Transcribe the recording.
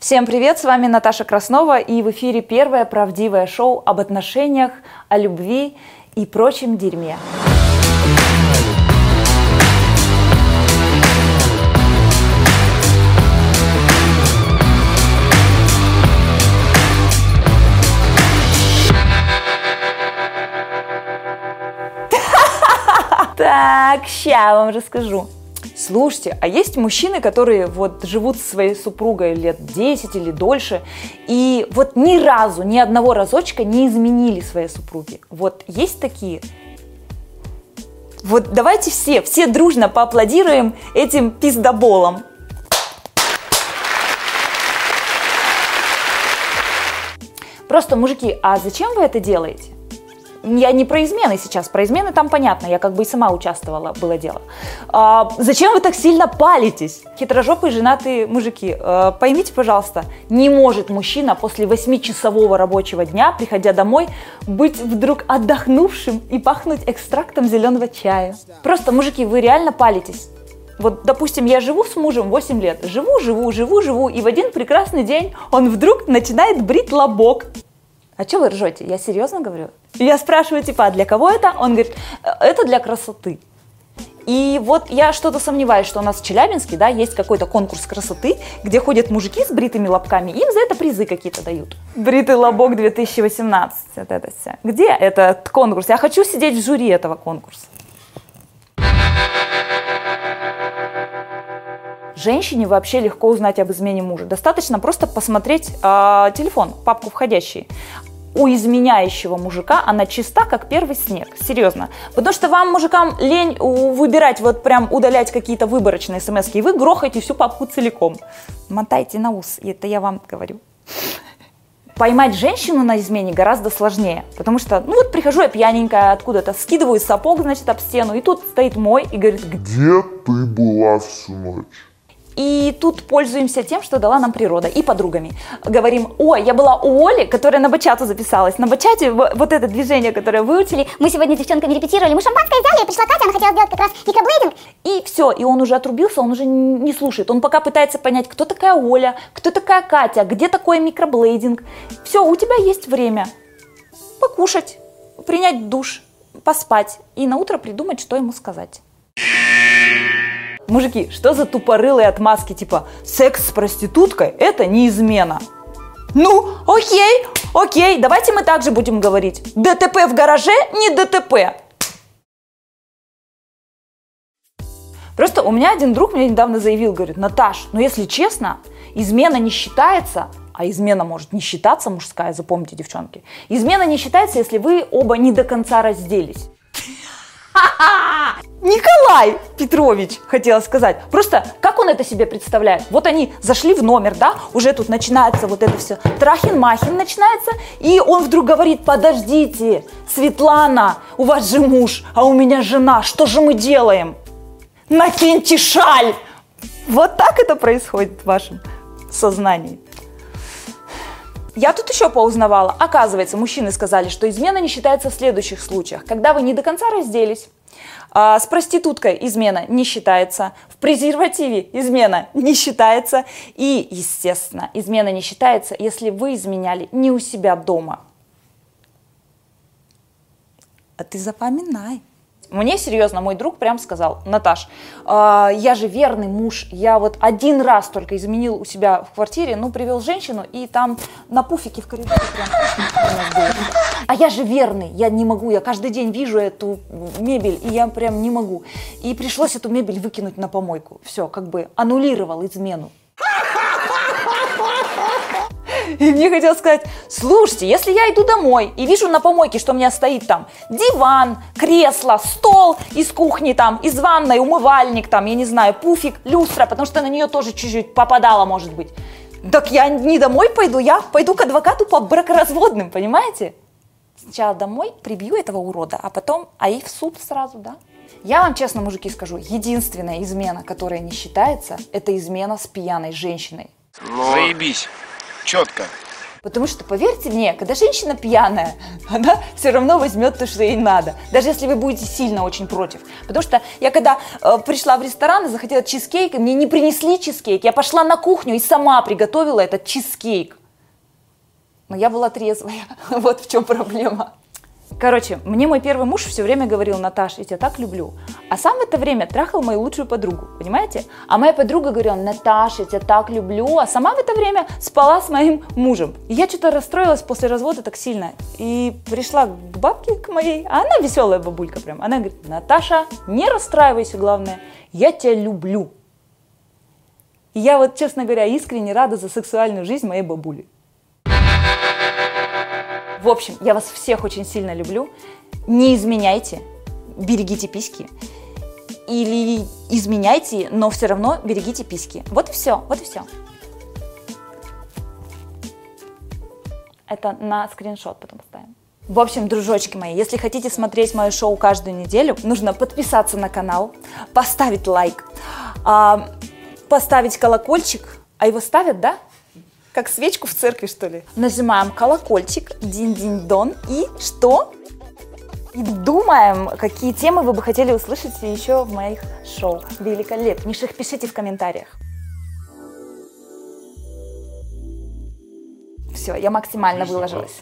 Всем привет, с вами Наташа Краснова и в эфире первое правдивое шоу об отношениях, о любви и прочем дерьме. Так, ща вам расскажу. Слушайте, а есть мужчины, которые вот живут со своей супругой лет 10 или дольше, и вот ни разу, ни одного разочка не изменили своей супруге. Вот есть такие? Вот давайте все, все дружно поаплодируем этим пиздоболам. Просто, мужики, а зачем вы это делаете? Я не про измены сейчас, про измены там понятно, я как бы и сама участвовала, было дело. А, зачем вы так сильно палитесь? Хитрожопые женатые мужики, а, поймите, пожалуйста, не может мужчина после 8-часового рабочего дня, приходя домой, быть вдруг отдохнувшим и пахнуть экстрактом зеленого чая. Просто, мужики, вы реально палитесь. Вот, допустим, я живу с мужем 8 лет, живу, живу, живу, живу, и в один прекрасный день он вдруг начинает брить лобок а что вы ржете? Я серьезно говорю. Я спрашиваю, типа, а для кого это? Он говорит, это для красоты. И вот я что-то сомневаюсь, что у нас в Челябинске, да, есть какой-то конкурс красоты, где ходят мужики с бритыми лобками, им за это призы какие-то дают. Бритый лобок 2018, вот это все. Где этот конкурс? Я хочу сидеть в жюри этого конкурса. Женщине вообще легко узнать об измене мужа. Достаточно просто посмотреть э, телефон, папку входящие у изменяющего мужика она чиста, как первый снег. Серьезно. Потому что вам, мужикам, лень выбирать, вот прям удалять какие-то выборочные смс и вы грохаете всю папку целиком. Мотайте на ус, и это я вам говорю. Поймать женщину на измене гораздо сложнее, потому что, ну вот прихожу я пьяненькая откуда-то, скидываю сапог, значит, об стену, и тут стоит мой и говорит, где ты была всю ночь? И тут пользуемся тем, что дала нам природа и подругами. Говорим, ой, я была у Оли, которая на бачату записалась. На бачате вот это движение, которое выучили. Мы сегодня с девчонками репетировали, мы шампанское взяли, пришла Катя, она хотела сделать как раз микроблейдинг. И все, и он уже отрубился, он уже не слушает. Он пока пытается понять, кто такая Оля, кто такая Катя, где такой микроблейдинг. Все, у тебя есть время покушать, принять душ, поспать и на утро придумать, что ему сказать. Мужики, что за тупорылые отмазки типа «секс с проституткой – это не измена»? Ну, окей, окей, давайте мы также будем говорить. ДТП в гараже не ДТП. Просто у меня один друг мне недавно заявил, говорит, Наташ, ну если честно, измена не считается, а измена может не считаться мужская, запомните, девчонки. Измена не считается, если вы оба не до конца разделись. Николай Петрович, хотела сказать. Просто как он это себе представляет? Вот они зашли в номер, да, уже тут начинается вот это все. Трахин-махин начинается, и он вдруг говорит, подождите, Светлана, у вас же муж, а у меня жена, что же мы делаем? Накиньте шаль! Вот так это происходит в вашем сознании. Я тут еще поузнавала. Оказывается, мужчины сказали, что измена не считается в следующих случаях. Когда вы не до конца разделись, с проституткой измена не считается, в презервативе измена не считается. И, естественно, измена не считается, если вы изменяли не у себя дома. А ты запоминай. Мне серьезно мой друг прям сказал, Наташ, э, я же верный муж, я вот один раз только изменил у себя в квартире, ну, привел женщину, и там на пуфике в коридоре прям А я же верный, я не могу, я каждый день вижу эту мебель, и я прям не могу. И пришлось эту мебель выкинуть на помойку. Все, как бы аннулировал измену. И мне хотелось сказать, слушайте, если я иду домой и вижу на помойке, что у меня стоит там диван, кресло, стол из кухни там, из ванной, умывальник там, я не знаю, пуфик, люстра, потому что на нее тоже чуть-чуть попадало, может быть. Так я не домой пойду, я пойду к адвокату по бракоразводным, понимаете? Сначала домой прибью этого урода, а потом, а и в суд сразу, да? Я вам честно, мужики, скажу, единственная измена, которая не считается, это измена с пьяной женщиной. Но... Заебись четко. Потому что, поверьте мне, когда женщина пьяная, она все равно возьмет то, что ей надо. Даже если вы будете сильно очень против. Потому что я когда э, пришла в ресторан и захотела чизкейк, и мне не принесли чизкейк, я пошла на кухню и сама приготовила этот чизкейк. Но я была трезвая. Вот в чем проблема. Короче, мне мой первый муж все время говорил, Наташа, я тебя так люблю. А сам в это время трахал мою лучшую подругу, понимаете? А моя подруга говорила, Наташа, я тебя так люблю. А сама в это время спала с моим мужем. И я что-то расстроилась после развода так сильно. И пришла к бабке, к моей, а она веселая бабулька прям. Она говорит, Наташа, не расстраивайся, главное, я тебя люблю. И я вот, честно говоря, искренне рада за сексуальную жизнь моей бабули. В общем, я вас всех очень сильно люблю. Не изменяйте, берегите письки. Или изменяйте, но все равно берегите письки. Вот и все, вот и все. Это на скриншот потом поставим. В общем, дружочки мои, если хотите смотреть мое шоу каждую неделю, нужно подписаться на канал, поставить лайк, а, поставить колокольчик, а его ставят, да? Как свечку в церкви, что ли? Нажимаем колокольчик, дин-дин-дон, и что? И думаем, какие темы вы бы хотели услышать еще в моих шоу. Великолепнейших пишите в комментариях. Все, я максимально выложилась.